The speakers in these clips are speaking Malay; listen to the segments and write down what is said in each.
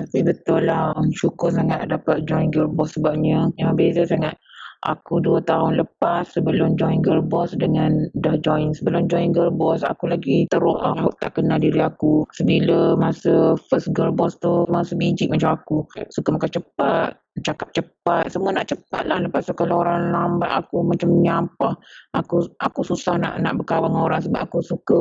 Tapi betul lah, syukur sangat dapat join Girl Boss sebabnya. Yang beza sangat aku dua tahun lepas sebelum join Girl Boss dengan dah join. Sebelum join Girl Boss aku lagi teruk uh, tak kenal diri aku. Sebila masa first Girl Boss tu masa biji macam aku. Suka makan cepat cakap cepat. Semua nak cepat lah. Lepas tu kalau orang lambat aku macam nyampah. Aku aku susah nak nak berkawan dengan orang sebab aku suka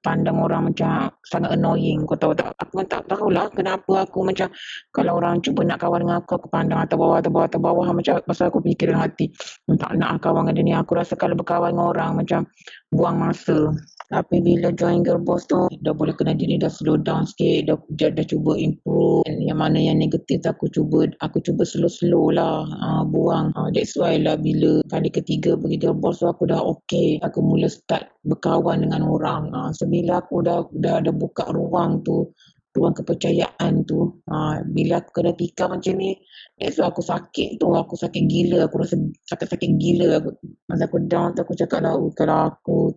pandang orang macam sangat annoying. Kau tahu tak? Aku tak tahulah kenapa aku macam kalau orang cuba nak kawan dengan aku aku pandang atas bawah atas bawah atas bawah. Macam pasal aku fikir hati. Tak nak kawan dengan dia ni. Aku rasa kalau berkawan dengan orang macam buang masa. Tapi bila join girl boss tu dah boleh kena diri dah slow down sikit dah, dah, dah cuba improve. Yang mana yang negatif aku cuba aku cuba slow-slow lah uh, buang. Uh, that's why lah bila kali ketiga pergi girl boss tu aku dah okay. Aku mula start berkawan dengan orang. Uh, sebila aku dah dah ada buka ruang tu ruang kepercayaan tu. Ha, bila aku kena tikam macam ni that's why aku sakit tu. Aku sakit gila. Aku rasa sakit-sakit gila. Aku masa aku down tu aku cakap lah oh, kalau aku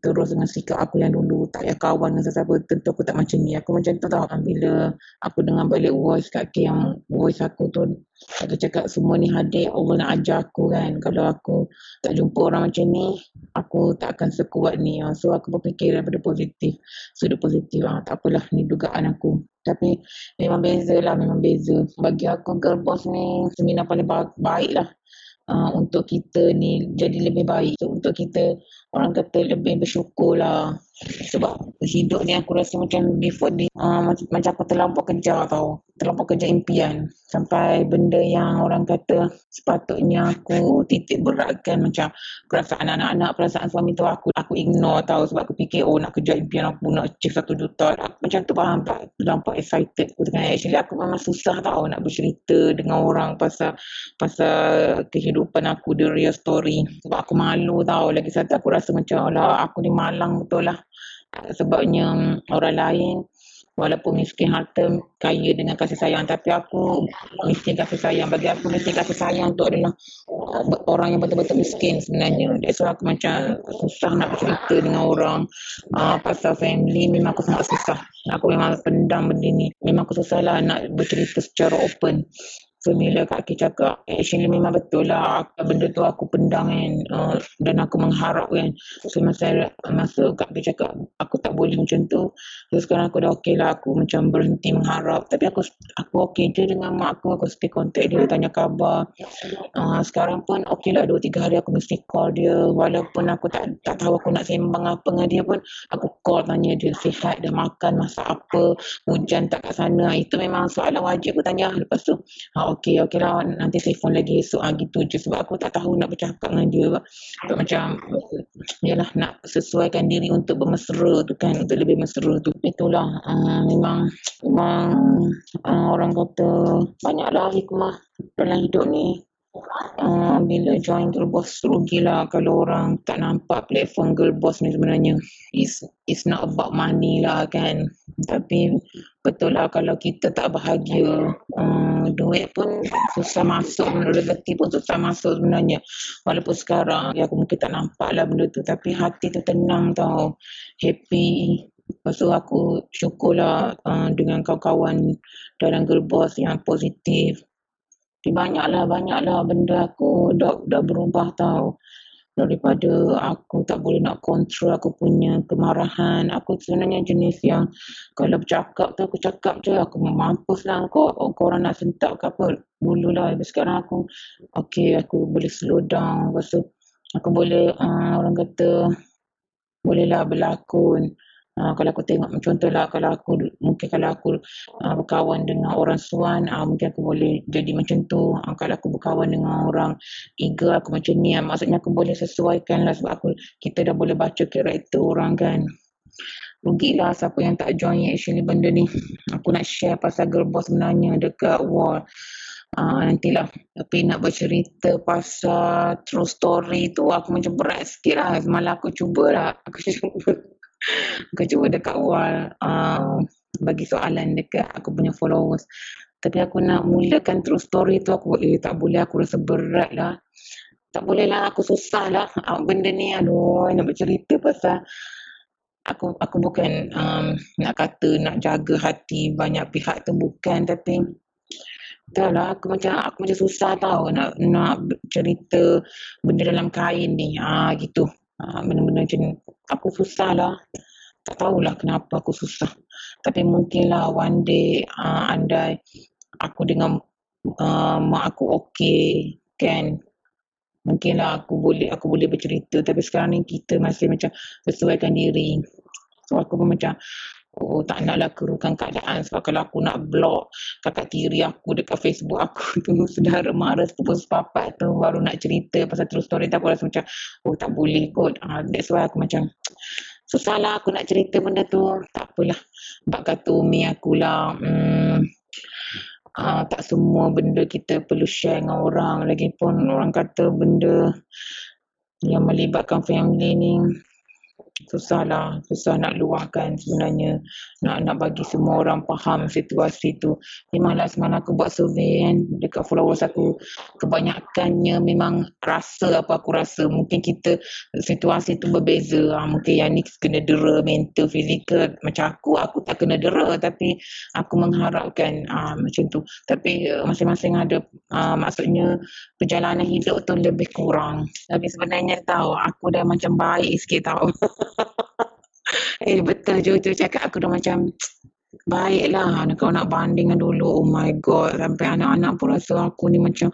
terus dengan sikap aku yang dulu tak payah kawan dengan sesiapa tentu aku tak macam ni. Aku macam tu tau bila aku dengar balik voice kat K yang voice aku tu aku cakap semua ni hadir Allah nak ajar aku kan. Kalau aku tak jumpa orang macam ni aku tak akan sekuat ni. So aku berfikir daripada positif sudut positif. Ah, tak apalah ni dugaan aku. Tapi memang beza lah memang beza. Bagi aku girl boss ni seminar paling baik lah uh, untuk kita ni jadi lebih baik. Untuk kita orang kata lebih bersyukur lah sebab hidup ni aku rasa macam before ni uh, macam, macam aku terlampau kerja tau. Terlampau kerja impian. Sampai benda yang orang kata sepatutnya aku titik beratkan macam perasaan anak-anak perasaan suami tu aku aku ignore tau. Sebab aku fikir oh nak kerja impian aku nak achieve satu juta. Macam tu faham tak? Terlampau excited aku dengan actually aku memang susah tau nak bercerita dengan orang pasal pasal kehidupan aku the real story. Sebab aku malu tau. Lagi satu aku rasa macam lah aku ni malang betul lah sebabnya orang lain walaupun miskin harta kaya dengan kasih sayang. Tapi aku miskin kasih sayang. Bagi aku miskin kasih sayang tu adalah uh, orang yang betul-betul miskin sebenarnya. That's why aku macam susah nak bercerita dengan orang. Uh, pasal family memang aku sangat susah. Aku memang pendam benda ni. Memang aku susah lah nak bercerita secara open So bila Kak Ki cakap actually memang betul lah benda tu aku pendang kan uh, dan aku mengharap kan. So masa, masa Kak Ki cakap aku tak boleh macam tu. So sekarang aku dah okey lah aku macam berhenti mengharap. Tapi aku aku okey je dengan mak aku. Aku stay contact dia tanya khabar. Uh, sekarang pun okey lah 2-3 hari aku mesti call dia. Walaupun aku tak tak tahu aku nak sembang apa dengan dia pun. Aku call tanya dia sihat dah makan masak apa. Hujan tak kat sana. Itu memang soalan wajib aku tanya. Lepas tu uh, okey okey lah nanti phone lagi esok ah gitu je. Sebab aku tak tahu nak bercakap dengan dia sebab macam yalah nak sesuaikan diri untuk bermesra tu kan untuk lebih mesra tu. Itulah uh, memang memang uh, orang kata banyaklah hikmah dalam hidup ni Uh, bila join girl boss rugilah kalau orang tak nampak platform girl boss ni sebenarnya. Is it's not about money lah kan. Tapi betul lah kalau kita tak bahagia uh, duit pun susah masuk rezeki pun susah masuk sebenarnya. Walaupun sekarang ya aku mungkin tak nampak lah benda tu tapi hati tu tenang tau. Happy. Lepas tu aku syukurlah uh, dengan kawan-kawan dalam girl boss yang positif banyaklah banyaklah benda aku dah dah berubah tau. Daripada aku tak boleh nak kontrol aku punya kemarahan. Aku sebenarnya jenis yang kalau bercakap tu aku cakap je aku mampus lah kau, kau orang nak sentak ke apa dulu lah tapi sekarang aku okay aku boleh slow down. Lepas tu aku boleh uh, orang kata bolehlah berlakon Uh, kalau aku tengok contohlah kalau aku mungkin kalau aku uh, berkawan dengan orang suan uh, mungkin aku boleh jadi macam tu. Uh, kalau aku berkawan dengan orang eager aku macam ni uh, maksudnya aku boleh sesuaikan lah sebab aku kita dah boleh baca karakter orang kan. Rugilah siapa yang tak join actually benda ni. Aku nak share pasal girl boss sebenarnya dekat wall. Uh, nantilah tapi nak bercerita pasal true story tu aku macam berat sikit lah. Semalam aku cubalah aku cuba aku cuba dekat wall uh, bagi soalan dekat aku punya followers. Tapi aku nak mulakan terus story tu aku eh tak boleh aku rasa berat lah. Tak boleh lah aku susah lah. Uh, benda ni aduh nak bercerita pasal aku aku bukan um, nak kata nak jaga hati banyak pihak tu bukan. Tapi tak lah aku macam aku macam susah tau nak nak cerita benda dalam kain ni. Ha gitu. Ha, benda-benda macam ni aku susah lah. Tak tahulah kenapa aku susah. Tapi mungkinlah one day uh, andai aku dengan uh, mak aku okey kan? Mungkinlah aku boleh aku boleh bercerita. Tapi sekarang ni kita masih macam sesuaikan diri. So aku pun macam oh tak naklah kerukan keadaan sebab kalau aku nak block kakak tiri aku dekat Facebook aku tu saudara mara sepupu sepapat tu baru nak cerita pasal terus story tu aku rasa macam oh tak boleh kot. Uh, that's why aku macam susah lah aku nak cerita benda tu. Tak apalah. Sebab kata umi aku lah hmm, uh, tak semua benda kita perlu share dengan orang. Lagipun orang kata benda yang melibatkan family ni susah lah, susah nak luahkan sebenarnya. Nak nak bagi semua orang faham situasi tu. Memanglah semalam aku buat survey kan dekat followers aku kebanyakannya memang rasa apa aku rasa. Mungkin kita situasi tu berbeza. Ha, mungkin yang ni kena dera mental fizikal. Macam aku aku tak kena dera tapi aku mengharapkan ha, macam tu. Tapi uh, masing-masing ada uh, maksudnya perjalanan hidup tu lebih kurang. Tapi sebenarnya tahu aku dah macam baik sikit tahu eh betul je tu cakap aku dah macam baiklah kau nak banding dengan dulu. Oh my god sampai anak-anak pun rasa aku ni macam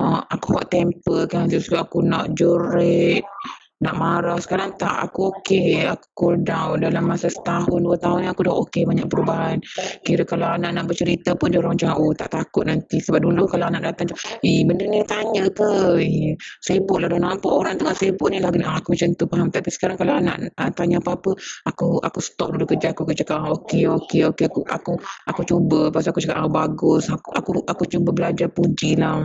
uh, aku hot temper kan. Justru aku nak jerit nak marah sekarang tak aku okey. Aku cool down dalam masa setahun dua tahun aku dah okey banyak perubahan. Kira kalau anak nak bercerita pun dia orang macam oh tak takut nanti. Sebab dulu kalau anak datang eh benda ni tanya ke? Eh, sibuk lah. Dah nampak orang tengah sibuk ni lagi. Ah, aku macam tu faham. Tapi sekarang kalau anak uh, tanya apa-apa aku aku stop dulu kerja. Aku cakap ah, okey okey okey. Aku aku aku cuba. Pasal aku cakap ah, bagus. Aku aku aku cuba belajar puji lah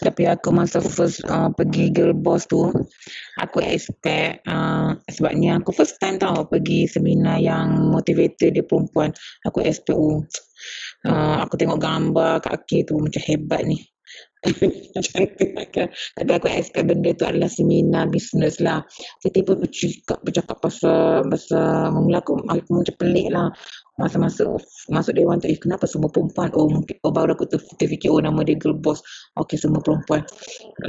tapi aku masa first uh, pergi girl boss tu aku expect uh, sebabnya aku first time tau pergi seminar yang motivator dia perempuan. Aku expect oh, uh, aku tengok gambar kaki tu macam hebat ni. Tapi aku expect benda tu adalah seminar bisnes lah. Tiba-tiba bercakap bercakap pasal pasal mula aku, aku macam pelik lah masa-masa masuk dewan tu eh kenapa semua perempuan? Oh mungkin oh, baru aku terfikir oh nama dia girl boss. Okey semua perempuan.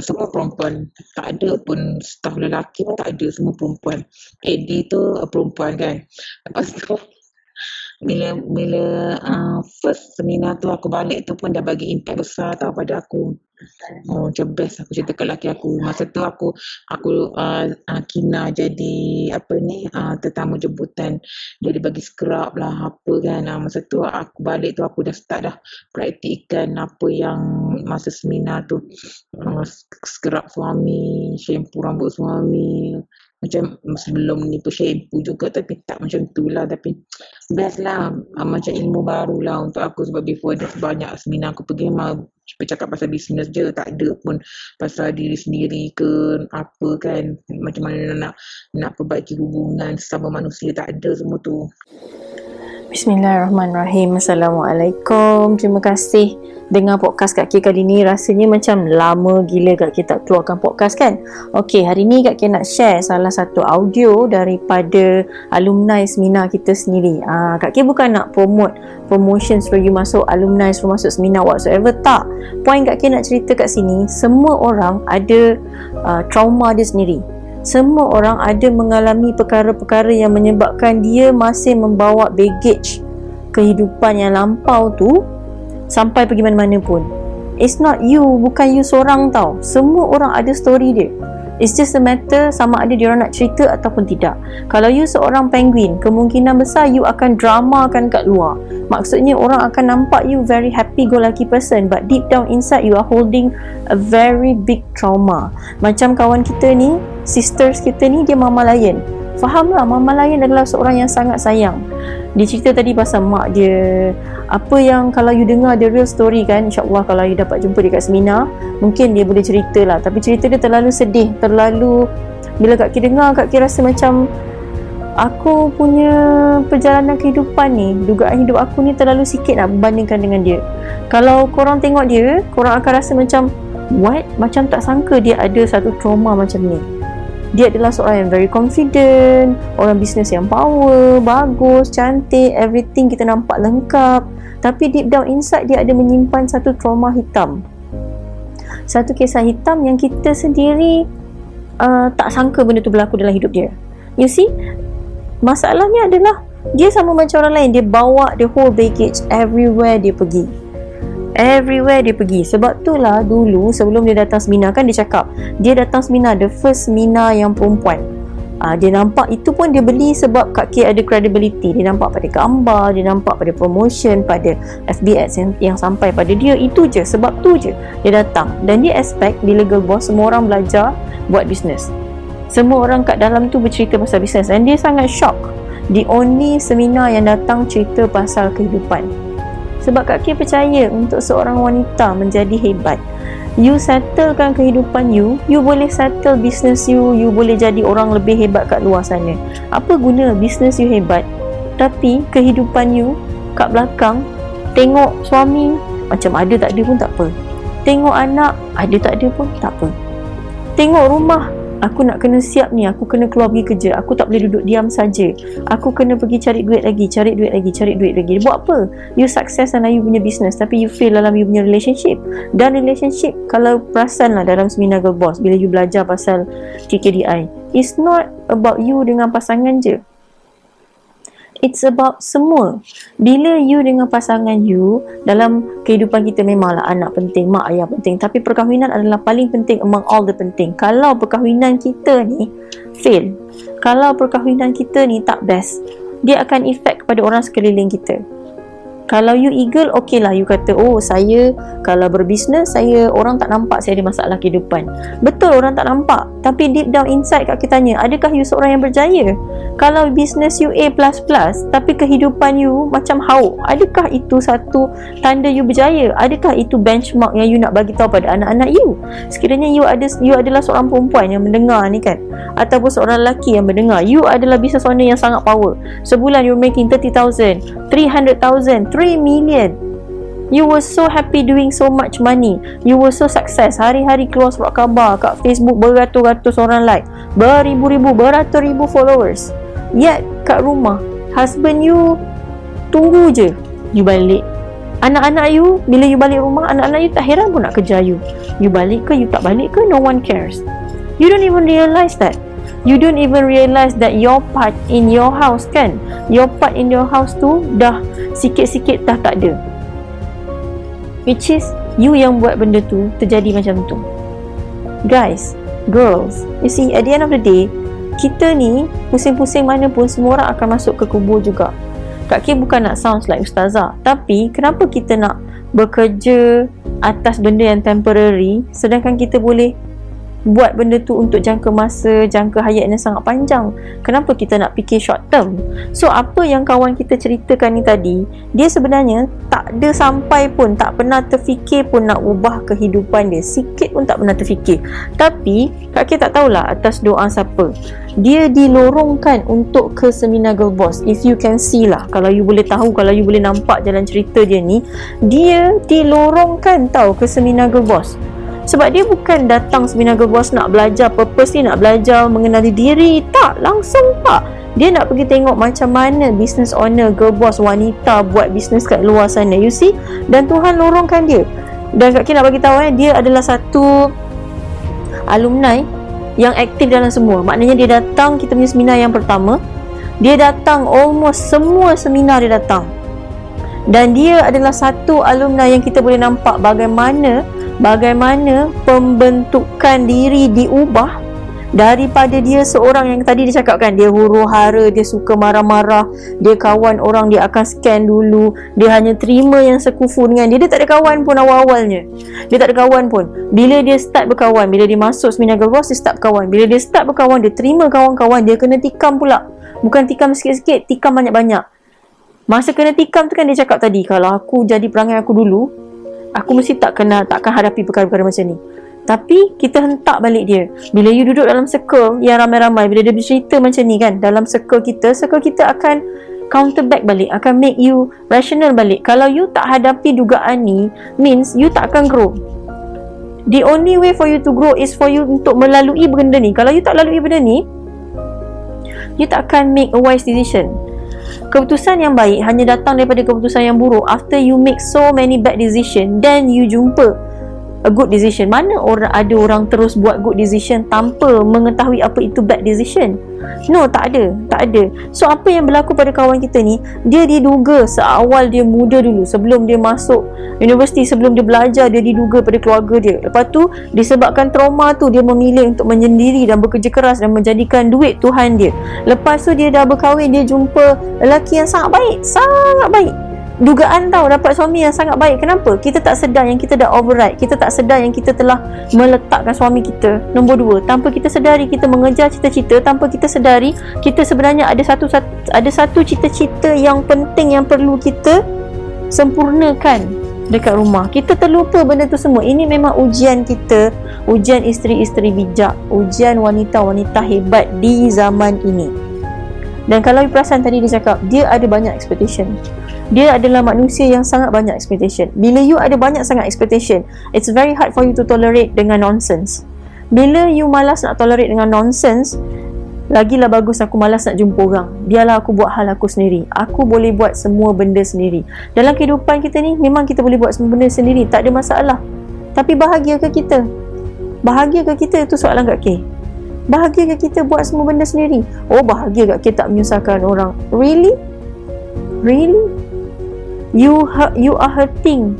Semua perempuan. Tak ada pun staff lelaki pun tak ada semua perempuan. AD tu perempuan kan? Lepas tu bila bila uh, first seminar tu aku balik tu pun dah bagi impact besar tau pada aku macam best aku cerita ke lelaki aku. Masa tu aku Aku uh, uh, Kina jadi Apa ni uh, Tetamu jemputan. Jadi bagi scrub lah Apa kan. Uh, Masa tu aku balik tu Aku dah start dah Praktikkan apa yang Masa seminar tu. Uh, Scrub suami Shampoo rambut suami. Macam sebelum ni pun shampoo juga tapi tak macam tu lah. Tapi best lah uh, macam ilmu baru lah untuk aku. Sebab before ada banyak seminar aku pergi. Memang bercakap pasal bisnes je tak ada pun pasal diri sendiri ke apa kan. Macam mana nak nak perbaiki hubungan sama manusia tak ada semua tu Bismillahirrahmanirrahim. Assalamualaikum. Terima kasih Dengar podcast Kak Kay kali ni. Rasanya macam lama gila Kak Kay tak keluarkan podcast kan? Okey hari ni Kak Kay nak share Salah satu audio Daripada Alumni seminar kita sendiri. Ah, Kak Kay bukan nak promote Promotion suruh you masuk Alumni suruh masuk seminar Whatsoever. Tak. Point Kak Kay nak cerita kat sini Semua orang ada uh, Trauma dia sendiri semua orang ada mengalami perkara-perkara yang menyebabkan dia masih membawa baggage kehidupan yang lampau tu sampai pergi mana-mana pun. It's not you, bukan you seorang tau. Semua orang ada story dia. It's just a matter sama ada dia orang nak cerita ataupun tidak. Kalau you seorang penguin, kemungkinan besar you akan dramakan kat luar. Maksudnya orang akan nampak you very happy go lucky person but deep down inside you are holding a very big trauma. Macam kawan kita ni, sisters kita ni dia mama lion. Fahamlah mama lion adalah seorang yang sangat sayang. Dia cerita tadi pasal mak dia apa yang kalau you dengar the real story kan insyaAllah kalau you dapat jumpa dekat seminar mungkin dia boleh cerita lah. Tapi cerita dia terlalu sedih terlalu bila Kak Ki dengar Kak Ki rasa macam aku punya perjalanan kehidupan ni dugaan hidup aku ni terlalu sikit nak berbandingkan dengan dia. Kalau korang tengok dia korang akan rasa macam what? Macam tak sangka dia ada satu trauma macam ni. Dia adalah seorang yang very confident orang bisnes yang power bagus cantik everything kita nampak lengkap tapi deep down inside dia ada menyimpan satu trauma hitam. Satu kisah hitam yang kita sendiri uh, tak sangka benda tu berlaku dalam hidup dia. You see masalahnya adalah dia sama macam orang lain. Dia bawa the whole baggage everywhere dia pergi. Everywhere dia pergi. Sebab tu lah dulu sebelum dia datang seminar kan dia cakap dia datang seminar the first seminar yang perempuan uh, dia nampak itu pun dia beli sebab Kak K ada credibility. Dia nampak pada gambar dia nampak pada promotion pada FB ads yang, yang sampai pada dia. Itu je sebab tu je dia datang. Dan dia expect bila girl boss semua orang belajar buat bisnes semua orang kat dalam tu bercerita pasal bisnes dan dia sangat shock. The only seminar yang datang cerita pasal kehidupan. Sebab Kak K percaya untuk seorang wanita menjadi hebat you settlekan kehidupan you you boleh settle business you you boleh jadi orang lebih hebat kat luar sana. Apa guna business you hebat? Tapi kehidupan you kat belakang tengok suami macam ada tak ada pun tak apa. Tengok anak ada tak ada pun tak apa. Tengok rumah aku nak kena siap ni aku kena keluar pergi kerja. Aku tak boleh duduk diam saja. Aku kena pergi cari duit lagi cari duit lagi cari duit lagi. Buat apa? You success dalam you punya business tapi you fail dalam you punya relationship. Dan relationship kalau perasan lah dalam seminar girl boss bila you belajar pasal KKDI it's not about you dengan pasangan je It's about semua. Bila you dengan pasangan you dalam kehidupan kita memanglah anak penting, mak ayah penting, tapi perkahwinan adalah paling penting among all the penting. Kalau perkahwinan kita ni fail, kalau perkahwinan kita ni tak best, dia akan efek kepada orang sekeliling kita kalau you eagle okey lah. You kata oh saya kalau berbisnes saya orang tak nampak saya ada masalah kehidupan betul orang tak nampak. Tapi deep down inside kat kita tanya adakah you seorang yang berjaya? Kalau bisnes you A++ tapi kehidupan you macam how adakah itu satu tanda you berjaya? Adakah itu benchmark yang you nak bagi tahu pada anak-anak you? Sekiranya you ada you adalah seorang perempuan yang mendengar ni kan ataupun seorang lelaki yang mendengar you adalah business owner yang sangat power. Sebulan you making 30,000 300,000 3 million You were so happy doing so much money. You were so success. Hari-hari keluar surat khabar kat Facebook beratus-ratus orang like. Beribu-ribu, beratus-ribu followers. Yet kat rumah, husband you tunggu je you balik. Anak-anak you, bila you balik rumah, anak-anak you tak heran pun nak kejar you. You balik ke, you tak balik ke, no one cares. You don't even realise that. You don't even realise that your part in your house kan. Your part in your house tu dah sikit-sikit dah tak ada. Which is you yang buat benda tu terjadi macam tu. Guys girls you see at the end of the day kita ni pusing-pusing mana pun semua orang akan masuk ke kubur juga. Kak K bukan nak sound like ustazah tapi kenapa kita nak bekerja atas benda yang temporary sedangkan kita boleh buat benda tu untuk jangka masa, jangka hayat yang sangat panjang. Kenapa kita nak fikir short term? So, apa yang kawan kita ceritakan ni tadi, dia sebenarnya tak ada sampai pun, tak pernah terfikir pun nak ubah kehidupan dia. Sikit pun tak pernah terfikir. Tapi, Kak Kay tak tahulah atas doa siapa. Dia dilorongkan untuk ke seminar Girl Boss. If you can see lah, kalau you boleh tahu, kalau you boleh nampak jalan cerita dia ni, dia dilorongkan tau ke seminar Girl Boss sebab dia bukan datang seminar boss nak belajar purpose ni nak belajar mengenali diri. Tak langsung tak. Dia nak pergi tengok macam mana business owner girl boss wanita buat bisnes kat luar sana you see? Dan Tuhan lorongkan dia. Dan Kak Kim nak bagi tahu eh dia adalah satu alumni yang aktif dalam semua. Maknanya dia datang kita punya seminar yang pertama dia datang almost semua seminar dia datang. Dan dia adalah satu alumni yang kita boleh nampak bagaimana bagaimana pembentukan diri diubah daripada dia seorang yang tadi dia cakapkan dia huru hara dia suka marah-marah dia kawan orang dia akan scan dulu dia hanya terima yang sekufu dengan dia. Dia tak ada kawan pun awal-awalnya. Dia tak ada kawan pun. Bila dia start berkawan bila dia masuk seminar girl boss dia start berkawan. Bila dia start berkawan dia terima kawan-kawan dia kena tikam pula. Bukan tikam sikit-sikit tikam banyak-banyak. Masa kena tikam tu kan dia cakap tadi kalau aku jadi perangai aku dulu aku mesti tak kena takkan hadapi perkara-perkara macam ni. Tapi kita hentak balik dia. Bila you duduk dalam circle yang ramai-ramai bila dia bercerita macam ni kan dalam circle kita circle kita akan counter back balik akan make you rational balik. Kalau you tak hadapi dugaan ni means you tak akan grow. The only way for you to grow is for you untuk melalui benda ni. Kalau you tak lalui benda ni you tak akan make a wise decision keputusan yang baik hanya datang daripada keputusan yang buruk after you make so many bad decision then you jumpa a good decision. Mana orang ada orang terus buat good decision tanpa mengetahui apa itu bad decision? No tak ada. Tak ada. So apa yang berlaku pada kawan kita ni dia diduga seawal dia muda dulu. Sebelum dia masuk universiti sebelum dia belajar dia diduga pada keluarga dia. Lepas tu disebabkan trauma tu dia memilih untuk menyendiri dan bekerja keras dan menjadikan duit Tuhan dia. Lepas tu dia dah berkahwin dia jumpa lelaki yang sangat baik. Sangat baik dugaan tau dapat suami yang sangat baik. Kenapa? Kita tak sedar yang kita dah override. Kita tak sedar yang kita telah meletakkan suami kita. Nombor dua tanpa kita sedari kita mengejar cita-cita. Tanpa kita sedari kita sebenarnya ada satu ada satu cita-cita yang penting yang perlu kita sempurnakan dekat rumah. Kita terlupa benda tu semua. Ini memang ujian kita. Ujian isteri-isteri bijak. Ujian wanita-wanita hebat di zaman ini. Dan kalau you perasan tadi dia cakap dia ada banyak expectation dia adalah manusia yang sangat banyak expectation. Bila you ada banyak sangat expectation it's very hard for you to tolerate dengan nonsense. Bila you malas nak tolerate dengan nonsense lagilah bagus aku malas nak jumpa orang. Biarlah aku buat hal aku sendiri. Aku boleh buat semua benda sendiri. Dalam kehidupan kita ni memang kita boleh buat semua benda sendiri. Tak ada masalah. Tapi bahagia ke kita? Bahagia ke kita? Itu soalan Kak Kay bahagia ke kita buat semua benda sendiri? Oh bahagia Kak Kay tak menyusahkan orang. Really? Really you hurt, you are hurting.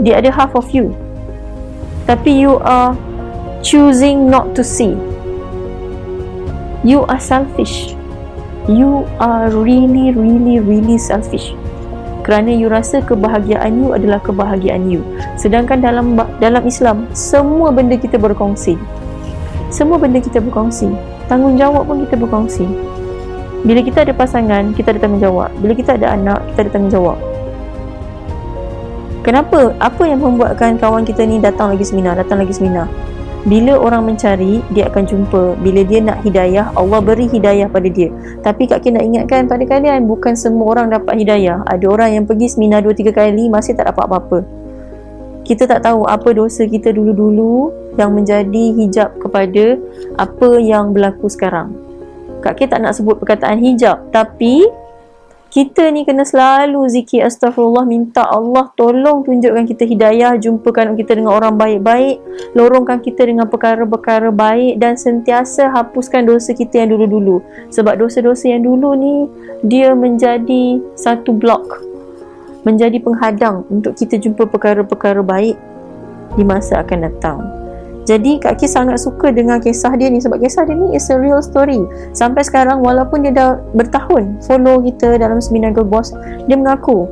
The other half of you. Tapi you are choosing not to see. You are selfish. You are really really really selfish. Kerana you rasa kebahagiaan you adalah kebahagiaan you. Sedangkan dalam dalam Islam semua benda kita berkongsi. Semua benda kita berkongsi. Tanggungjawab pun kita berkongsi bila kita ada pasangan, kita ada tanggungjawab. Bila kita ada anak, kita ada tanggungjawab. Kenapa? Apa yang membuatkan kawan kita ni datang lagi seminar, datang lagi seminar? Bila orang mencari, dia akan jumpa. Bila dia nak hidayah, Allah beri hidayah pada dia. Tapi Kak Kim nak ingatkan pada kalian, bukan semua orang dapat hidayah. Ada orang yang pergi seminar 2-3 kali, masih tak dapat apa-apa. Kita tak tahu apa dosa kita dulu-dulu yang menjadi hijab kepada apa yang berlaku sekarang. Kak K tak nak sebut perkataan hijab. Tapi kita ni kena selalu zikir astagfirullah minta Allah tolong tunjukkan kita hidayah jumpakan kita dengan orang baik-baik lorongkan kita dengan perkara-perkara baik dan sentiasa hapuskan dosa kita yang dulu-dulu. Sebab dosa-dosa yang dulu ni dia menjadi satu blok menjadi penghadang untuk kita jumpa perkara-perkara baik di masa akan datang jadi Kak Ki sangat suka dengan kisah dia ni sebab kisah dia ni is a real story. Sampai sekarang walaupun dia dah bertahun follow kita dalam seminar Girl Boss, dia mengaku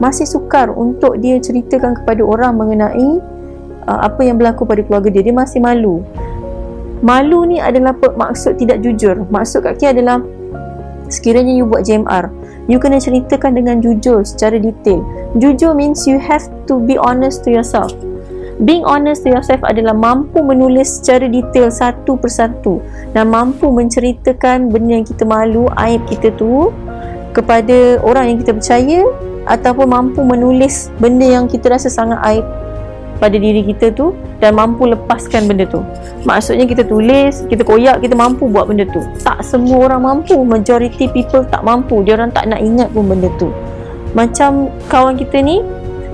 masih sukar untuk dia ceritakan kepada orang mengenai uh, apa yang berlaku pada keluarga dia. Dia masih malu. Malu ni adalah maksud tidak jujur. Maksud Kak Ki adalah sekiranya you buat JMR, you kena ceritakan dengan jujur secara detail. Jujur means you have to be honest to yourself being honest to yourself adalah mampu menulis secara detail satu persatu dan mampu menceritakan benda yang kita malu, aib kita tu kepada orang yang kita percaya ataupun mampu menulis benda yang kita rasa sangat aib pada diri kita tu dan mampu lepaskan benda tu. Maksudnya kita tulis, kita koyak, kita mampu buat benda tu. Tak semua orang mampu. Majority people tak mampu, dia orang tak nak ingat pun benda tu. Macam kawan kita ni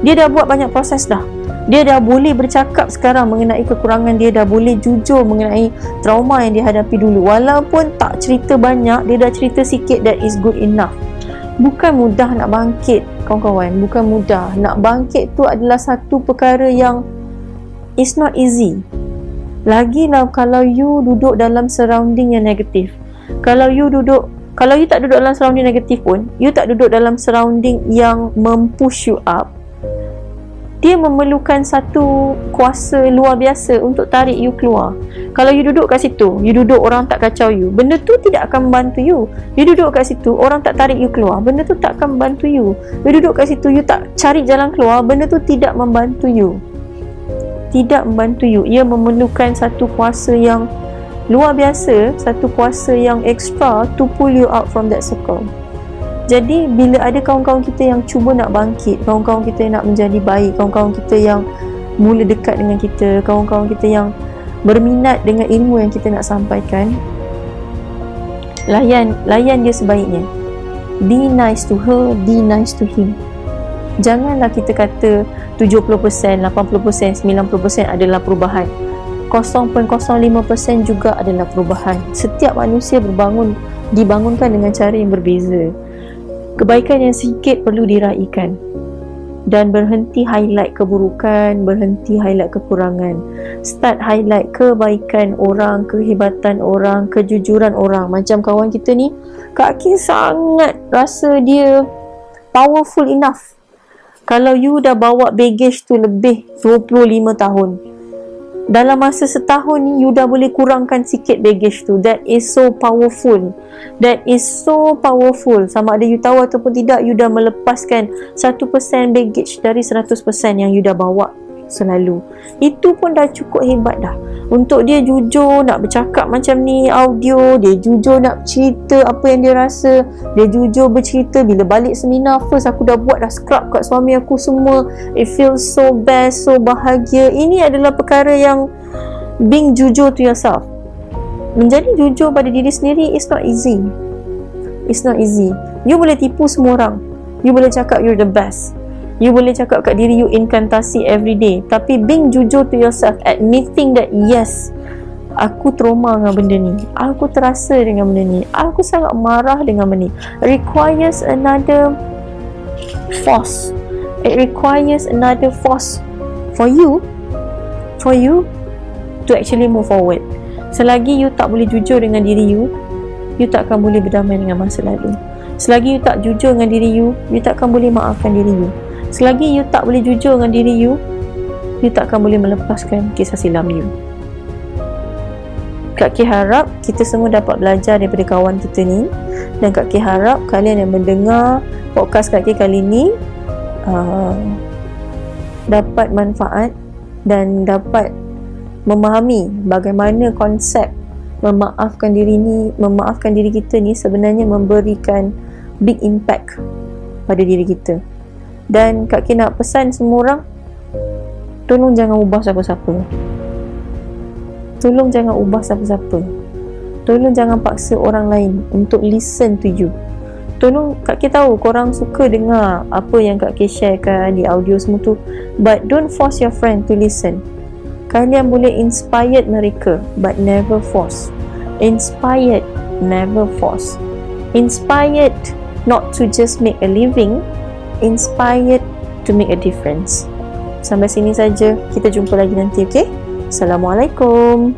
dia dah buat banyak proses dah dia dah boleh bercakap sekarang mengenai kekurangan dia dah boleh jujur mengenai trauma yang dia hadapi dulu. Walaupun tak cerita banyak dia dah cerita sikit that is good enough. Bukan mudah nak bangkit kawan-kawan. Bukan mudah. Nak bangkit tu adalah satu perkara yang it's not easy. Lagilah kalau you duduk dalam surrounding yang negatif. Kalau you duduk kalau you tak duduk dalam surrounding negatif pun you tak duduk dalam surrounding yang mempush you up dia memerlukan satu kuasa luar biasa untuk tarik you keluar. Kalau you duduk kat situ, you duduk orang tak kacau you, benda tu tidak akan membantu you. You duduk kat situ, orang tak tarik you keluar, benda tu tak akan membantu you. You duduk kat situ, you tak cari jalan keluar, benda tu tidak membantu you. Tidak membantu you. Ia memerlukan satu kuasa yang luar biasa, satu kuasa yang extra to pull you out from that circle. Jadi bila ada kawan-kawan kita yang cuba nak bangkit, kawan-kawan kita yang nak menjadi baik, kawan-kawan kita yang mula dekat dengan kita kawan-kawan kita yang berminat dengan ilmu yang kita nak sampaikan layan layan dia sebaiknya. Be nice to her be nice to him. Janganlah kita kata 70%, 80%, 90% adalah perubahan. 0.05% juga adalah perubahan. Setiap manusia berbangun dibangunkan dengan cara yang berbeza kebaikan yang sikit perlu diraikan dan berhenti highlight keburukan, berhenti highlight kekurangan. Start highlight kebaikan orang, kehebatan orang, kejujuran orang. Macam kawan kita ni, Kak Kim sangat rasa dia powerful enough. Kalau you dah bawa baggage tu lebih 25 tahun, dalam masa setahun ni you dah boleh kurangkan sikit baggage tu. That is so powerful. That is so powerful. Sama ada you tahu ataupun tidak you dah melepaskan 1% baggage dari 100% yang you dah bawa selalu. Itu pun dah cukup hebat dah. Untuk dia jujur nak bercakap macam ni audio dia jujur nak cerita apa yang dia rasa dia jujur bercerita. Bila balik seminar first aku dah buat dah scrub kat suami aku semua. It feels so best so bahagia. Ini adalah perkara yang being jujur to yourself. Menjadi jujur pada diri sendiri is not easy. It's not easy. You boleh tipu semua orang. You boleh cakap you're the best You boleh cakap kat diri you inkantasi every day. Tapi being jujur to yourself Admitting that yes Aku trauma dengan benda ni. Aku terasa dengan benda ni. Aku sangat marah dengan benda ni. Requires another force. It requires another force For you For you To actually move forward. Selagi you tak boleh jujur dengan diri you You tak akan boleh berdamai dengan masa lalu. Selagi you tak jujur dengan diri you You tak akan boleh maafkan diri you Selagi you tak boleh jujur dengan diri you, you tak akan boleh melepaskan kisah silam you. Kak Ki harap kita semua dapat belajar daripada kawan kita ni dan Kak Ki harap kalian yang mendengar podcast Kak Ki kali ni uh, dapat manfaat dan dapat memahami bagaimana konsep memaafkan diri ni memaafkan diri kita ni sebenarnya memberikan big impact pada diri kita dan Kak Ki nak pesan semua orang tolong jangan ubah siapa-siapa. Tolong jangan ubah siapa-siapa. Tolong jangan paksa orang lain untuk listen to you. Tolong Kak Ki tahu korang suka dengar apa yang Kak Ki sharekan di audio semua tu but don't force your friend to listen. Kalian boleh inspired mereka but never force. Inspired never force. Inspired not to just make a living inspired to make a difference. Sampai sini saja. Kita jumpa lagi nanti, okey? Assalamualaikum.